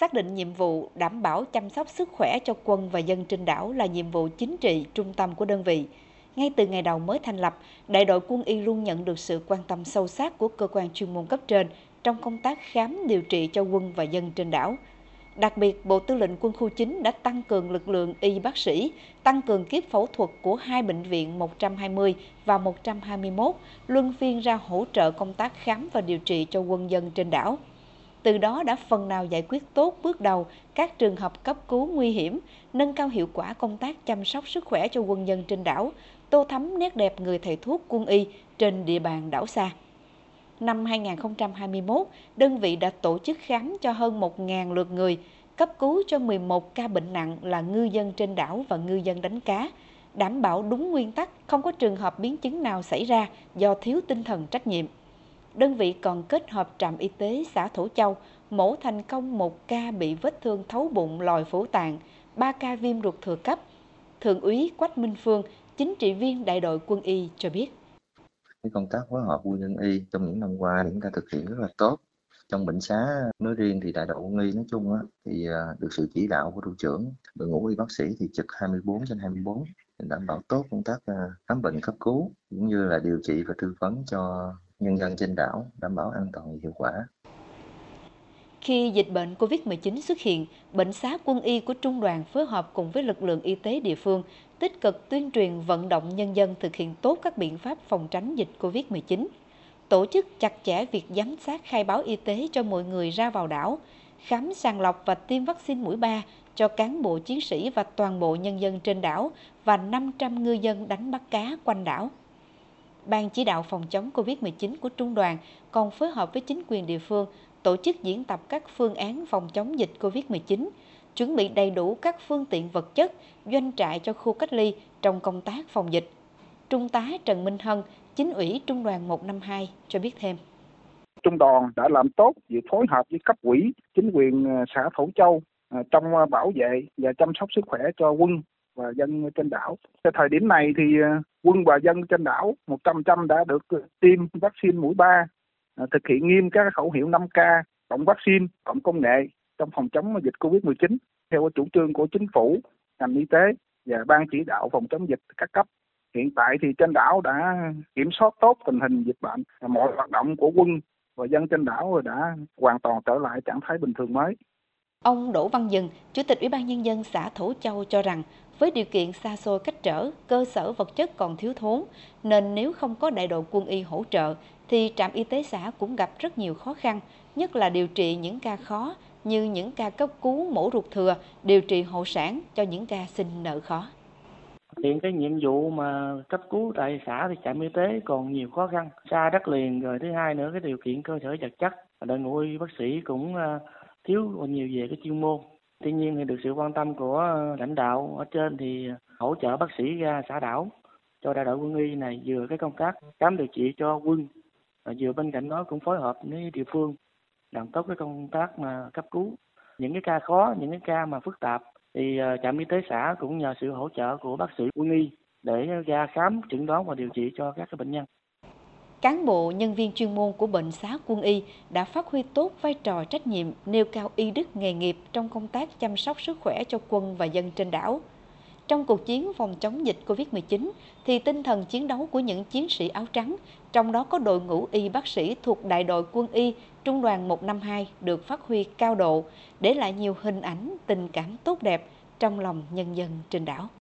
xác định nhiệm vụ đảm bảo chăm sóc sức khỏe cho quân và dân trên đảo là nhiệm vụ chính trị trung tâm của đơn vị. Ngay từ ngày đầu mới thành lập, đại đội quân y luôn nhận được sự quan tâm sâu sát của cơ quan chuyên môn cấp trên trong công tác khám điều trị cho quân và dân trên đảo. Đặc biệt, Bộ Tư lệnh Quân khu 9 đã tăng cường lực lượng y bác sĩ, tăng cường kiếp phẫu thuật của hai bệnh viện 120 và 121, luân phiên ra hỗ trợ công tác khám và điều trị cho quân dân trên đảo. Từ đó đã phần nào giải quyết tốt bước đầu các trường hợp cấp cứu nguy hiểm, nâng cao hiệu quả công tác chăm sóc sức khỏe cho quân dân trên đảo, tô thắm nét đẹp người thầy thuốc quân y trên địa bàn đảo xa. Năm 2021, đơn vị đã tổ chức khám cho hơn 1.000 lượt người, cấp cứu cho 11 ca bệnh nặng là ngư dân trên đảo và ngư dân đánh cá, đảm bảo đúng nguyên tắc không có trường hợp biến chứng nào xảy ra do thiếu tinh thần trách nhiệm. Đơn vị còn kết hợp trạm y tế xã Thổ Châu, mổ thành công một ca bị vết thương thấu bụng lòi phủ tạng, ba ca viêm ruột thừa cấp. Thượng úy Quách Minh Phương, chính trị viên đại đội quân y cho biết. Cái công tác phối hợp quân nhân y trong những năm qua chúng ta thực hiện rất là tốt. Trong bệnh xá nói riêng thì đại đội quân y nói chung á, thì à, được sự chỉ đạo của thủ trưởng, đội ngũ y bác sĩ thì trực 24 trên 24 đảm bảo tốt công tác à, khám bệnh cấp cứu cũng như là điều trị và tư vấn cho nhân dân trên đảo đảm bảo an toàn và hiệu quả. Khi dịch bệnh COVID-19 xuất hiện, bệnh xá quân y của trung đoàn phối hợp cùng với lực lượng y tế địa phương tích cực tuyên truyền vận động nhân dân thực hiện tốt các biện pháp phòng tránh dịch COVID-19, tổ chức chặt chẽ việc giám sát khai báo y tế cho mọi người ra vào đảo, khám sàng lọc và tiêm vaccine mũi 3 cho cán bộ chiến sĩ và toàn bộ nhân dân trên đảo và 500 ngư dân đánh bắt cá quanh đảo. Ban chỉ đạo phòng chống COVID-19 của trung đoàn còn phối hợp với chính quyền địa phương tổ chức diễn tập các phương án phòng chống dịch COVID-19, chuẩn bị đầy đủ các phương tiện vật chất, doanh trại cho khu cách ly trong công tác phòng dịch. Trung tá Trần Minh Hân, chính ủy Trung đoàn 152 cho biết thêm. Trung đoàn đã làm tốt việc phối hợp với cấp quỹ, chính quyền ờ, xã Thổ Châu ờ, trong ờ, bảo vệ và chăm sóc sức khỏe cho quân và dân trên đảo. Tại thời điểm này thì quân và dân trên đảo 100% đã được tiêm vaccine mũi 3, thực hiện nghiêm các khẩu hiệu 5K, cộng vaccine, cộng công nghệ trong phòng chống dịch Covid-19 theo chủ trương của chính phủ, ngành y tế và ban chỉ đạo phòng chống dịch các cấp. Hiện tại thì trên đảo đã kiểm soát tốt tình hình dịch bệnh, mọi hoạt động của quân và dân trên đảo đã hoàn toàn trở lại trạng thái bình thường mới. Ông Đỗ Văn Dừng, Chủ tịch Ủy ban Nhân dân xã Thổ Châu cho rằng, với điều kiện xa xôi cách trở, cơ sở vật chất còn thiếu thốn, nên nếu không có đại đội quân y hỗ trợ, thì trạm y tế xã cũng gặp rất nhiều khó khăn, nhất là điều trị những ca khó như những ca cấp cứu mổ ruột thừa, điều trị hộ sản cho những ca sinh nợ khó. Hiện cái nhiệm vụ mà cấp cứu tại xã thì trạm y tế còn nhiều khó khăn, xa đất liền. Rồi thứ hai nữa cái điều kiện cơ sở vật chất, đội ngũ y bác sĩ cũng ờ, thiếu nhiều về cái chuyên môn. Tuy nhiên thì được sự quan tâm của ờ, lãnh đạo ở trên thì hỗ trợ bác sĩ ra xã đảo cho đại đội quân y này vừa cái công tác khám điều trị cho quân và vừa bên cạnh đó cũng phối hợp với địa phương làm tốt cái công tác mà cấp cứu. Những cái ca khó những cái ca mà phức tạp thì ờ, trạm y tế xã cũng nhờ sự hỗ trợ của bác sĩ quân y để ra khám chẩn đoán và điều trị cho các cái bệnh nhân. Cán bộ nhân viên chuyên môn của bệnh xá quân y đã phát huy tốt vai trò trách nhiệm nêu cao y đức nghề nghiệp trong công tác chăm sóc sức khỏe cho quân và dân trên đảo. Trong cuộc chiến phòng chống dịch Covid-19 thì tinh thần chiến đấu của những chiến sĩ áo trắng, trong đó có đội ngũ y bác sĩ thuộc đại đội quân y Trung đoàn 152 được phát huy cao độ, để lại nhiều hình ảnh tình cảm tốt đẹp trong lòng nhân dân trên đảo.